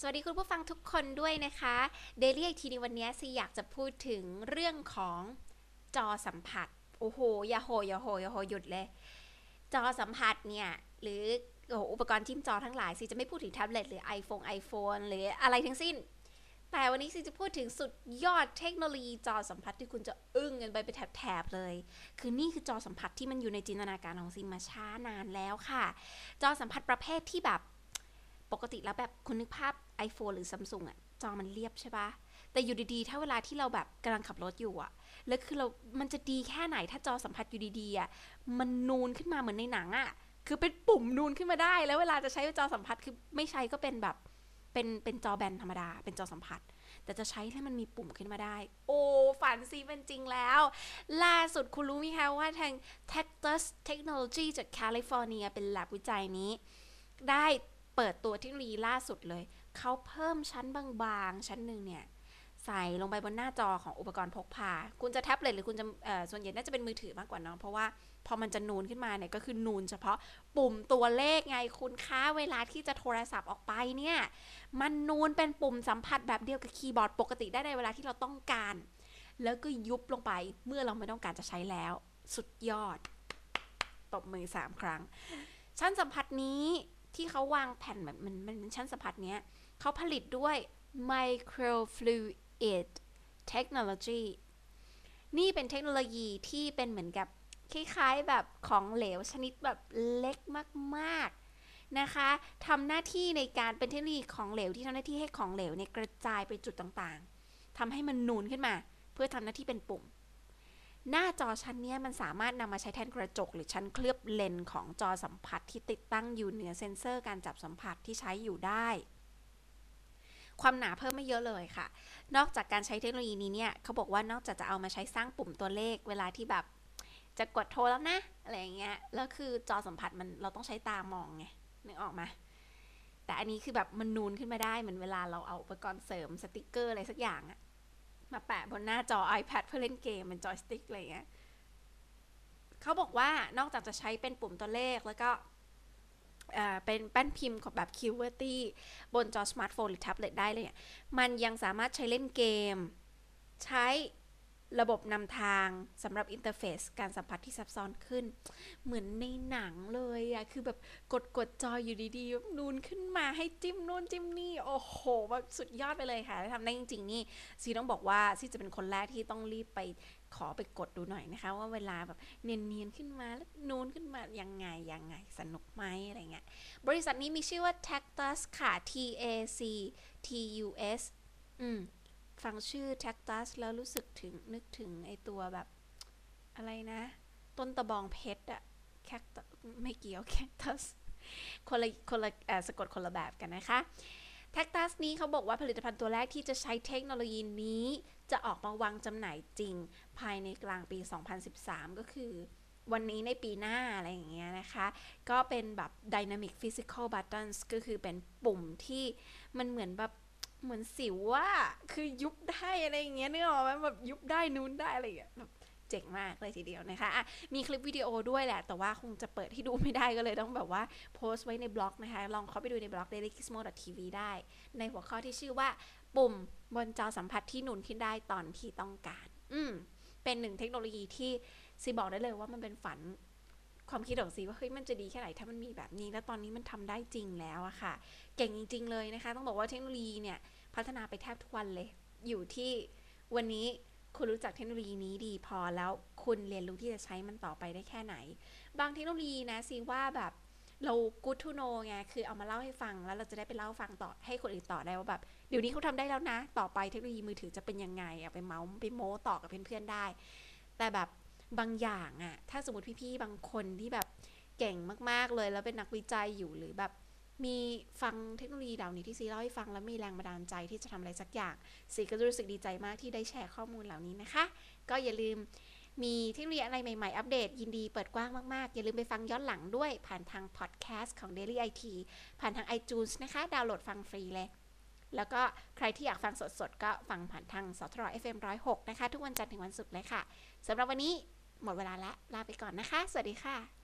สวัสดีคุณผู้ฟังทุกคนด้วยนะคะ Daily IT ในวันนี้สิอยากจะพูดถึงเรื่องของจอสัมผัส โอ้โห อย่าโหอย่าโหอย่าโหหยุดเลย จอสัมผัสเนี่ย หรืออุปกรณ์จิ้มจอทั้งหลายสิจะไม่พูดถึงแท็บเล็ตหรือ iPhone iPhone หรืออะไรทั้งสิ้น แต่วันนี้สิจะพูดถึงสุดยอดเทคโนโลยีจอสัมผัสที่คุณจะอึ้งกันไปเป็นแถบๆเลย คือนี่คือจอสัมผัสที่มันอยู่ในจินตนาการของซิมาช้านานแล้วค่ะ จอสัมผัสประเภทที่แบบ ปกติแล้วแบบคุณนึกภาพ iPhone หรือ Samsung อะจอมันเรียบใช่ปะแต่อยู่ดีๆ ถ้าเวลาที่เราแบบกำลังขับรถอยู่อะแล้วคือเรา มันจะดีแค่ไหนถ้าจอสัมผัสอยู่ดีๆอะมันนูนขึ้นมาเหมือนในหนังอะคือเป็นปุ่มนูนขึ้นมาได้ แล้วเวลาจะใช้จอสัมผัสคือไม่ใช้ก็เป็นแบบ เป็น เป็นจอแบนธรรมดา เป็นจอสัมผัส แต่จะใช้ให้มันมีปุ่มขึ้นมาได้ โอ้ ฝันซีเป็นจริงแล้ว ล่าสุดคุณรู้ไหมคะว่าทาง Texas Technology จากแคลิฟอร์เนียเป็น lab วิจัยนี้ ได้ เปิดตัวเทคโนโลยีล่าสุดเลย เขาเพิ่มชั้นบางๆ ชั้นหนึ่งเนี่ย ใส่ลงไปบนหน้าจอของอุปกรณ์พกพา คุณจะแท็บเล็ตหรือคุณจะส่วนใหญ่น่าจะเป็นมือถือมากกว่าเนาะเพราะว่าพอมันจะนูนขึ้นมาเนี่ยก็คือนูนเฉพาะปุ่มตัวเลขไงคุณค้าเวลาที่จะโทรศัพท์ออกไปเนี่ย มันนูนเป็นปุ่มสัมผัสแบบเดียวกับคีย์บอร์ดปกติได้ในเวลาที่เราต้องการ แล้วก็ยุบลงไปเมื่อเราไม่ต้องการจะใช้แล้ว สุดยอด ตบมือสามครั้ง ชั้นสัมผัสนี้ ที่เขาวางแผ่นแบบมันมันเป็นชั้นสัมผัสเนี้ยเขาผลิตด้วย microfluid technology นี่เป็นเทคโนโลยีที่เป็นเหมือนกับคล้ายๆแบบของเหลวชนิดแบบเล็กมากๆนะคะทำหน้าที่ในการเป็นเทคโนโลยีของเหลวที่ทำหน้าที่ให้ของเหลวเนี่ยกระจายไปจุดต่างๆทำให้มันนูนขึ้นมา เพื่อทำหน้าที่เป็นปุ่ม หน้าจอชั้นนี้มันสามารถนำมาใช้แทนกระจก หรือชั้นเคลือบเลนส์ของจอสัมผัสที่ติดตั้งอยู่เหนือเซ็นเซอร์การจับสัมผัสที่ใช้อยู่ได้ ความหนาเพิ่มไม่เยอะเลยค่ะ นอกจากการใช้เทคโนโลยีนี้เนี่ยเขาบอกว่านอกจากจะเอามาใช้สร้างปุ่มตัวเลขเวลาที่แบบจะกดโทรแล้วนะอะไรเงี้ยแล้วคือจอสัมผัสมันเราต้องใช้ตามองไงนึกออกมาแต่อันนี้คือแบบมันนูนขึ้นมาได้เหมือนเวลาเราเอาอุปกรณ์เสริมสติกเกอร์อะไรสักอย่างอะ มาแปะบนหน้าจอ iPad เพื่อเล่นเกมเป็นจอยสติ๊กอะไรเงี้ยเขาบอกว่านอกจากจะใช้เป็นปุ่มตัวเลขแล้วก็เป็นแป้นพิมพ์ของแบบ QWERTY บนจอสมาร์ทโฟนหรือแท็บเล็ตได้เลยเนี่ยมันยังสามารถใช้เล่นเกม ใช้ ระบบนำทางสำหรับ interface การสัมผัสที่ซับซ้อนขึ้น เหมือนในหนังเลยอะคือแบบกดกดจอยอยู่ดีๆนูนขึ้นมาให้จิ้มนู่นจิ้มนี่ โอ้โหแบบสุดยอดไปเลยค่ะทำได้จริง ๆ นี่ซีต้องบอกว่าซีจะเป็นคนแรกที่ต้องรีบไปขอไปกดดูหน่อยนะคะ ว่าเวลาแบบเนียนๆขึ้นมาแล้วนูนขึ้นมายังไงยังไงสนุกไหมอะไรเงี้ยบริษัทนี้มีชื่อว่า Tactus ค่ะ T A C T U S อืม ฟังชื่อ Cactus แล้วรู้สึกถึงนึกถึงไอตัวแบบ อะไรนะ ต้นตะบองเพชรอะแคคตัสไม่เกี่ยวแคคตัสคนละคนละสะกดคนละแบบกันนะคะแท็กตัสนี้เขาบอกว่าผลิตภัณฑ์ตัวแรกที่จะใช้เทคโนโลยีนี้ จะออกมาวางจำหน่ายจริง ภายในกลางปี 2013 ก็คือวันนี้ในปีหน้าอะไรอย่างเงี้ยนะคะ ก็เป็นแบบ dynamic physical buttons ก็คือเป็นปุ่มที่มันเหมือนแบบ เหมือนสิวว่าคือยุบได้อะไรอย่างเงี้ยเนึกออกไหมแบบยุบได้นู้นได้อะไรอย่างเงี้ยแบบเจ๋งมากเลยทีเดียวนะคะะมีคลิปวิดีโอด้วยแหละ แต่ว่าคงจะเปิดให้ดูไม่ได้ก็เลยต้องแบบว่าโพสต์ไว้ในบล็อกนะคะ ลองเข้าไปดูในบล็อก dailykismo.tv ได้ ในหัวข้อที่ชื่อว่าปุ่มบนจอสัมผัสที่หนุนขึ้นได้ตอนที่ต้องการ อืมเป็นหนึ่งเทคโนโลยีที่ซีบอกได้เลยว่ามันเป็นฝัน ความคิดของซีว่าเฮ้ยมันจะดีแค่ไหนถ้ามันมีแบบนี้ แล้วตอนนี้มันทำได้จริงแล้วอะค่ะ เก่งจริง ๆ เลยนะคะ ต้องบอกว่าเทคโนโลยีเนี่ยพัฒนาไปแทบทุกวันเลย อยู่ที่วันนี้คุณรู้จักเทคโนโลยีนี้ดีพอแล้วคุณเรียนรู้ที่จะใช้มันต่อไปได้แค่ไหน บางเทคโนโลยีนะซีว่าแบบเรา good to know ไง คือเอามาเล่าให้ฟัง แล้วเราจะได้ไปเล่าฟังต่อให้คนอื่นต่อได้ว่าแบบ เดี๋ยวนี้เขาทำได้แล้วนะ ต่อไปเทคโนโลยีมือถือจะเป็นยังไงอะไปเมาส์ไปโม้ต่อกับเพื่อนๆได้ แต่แบบ บางอย่างอะถ้าสมมติพี่ๆบางคนที่แบบเก่งมากๆเลย แล้วเป็นนักวิจัยอยู่หรือแบบมีฟังเทคโนโลยีเหล่านี้ที่ซีเล่าให้ฟังแล้วมีแรงบันดาลใจที่จะทำอะไรสักอย่างซีก็รู้สึกดีใจมากที่ได้แชร์ข้อมูลเหล่านี้นะคะ ก็อย่าลืมมีเทคโนโลยีอะไรใหม่ ๆ อัปเดต ยินดีเปิดกว้างมาก ๆ อย่าลืมไปฟังย้อนหลังด้วยผ่านทางพอดแคสต์ของ Daily IT ผ่านทาง iTunes นะคะ ดาวน์โหลดฟังฟรีเลย แล้วก็ใครที่อยากฟังสดๆ ก็ฟังผ่านทางสทร FM 106 นะคะ ทุกวันจันทร์ถึงวันศุกร์เลยค่ะสำหรับวันนี้ หมดเวลาแล้วลาไปก่อนนะคะ สวัสดีค่ะ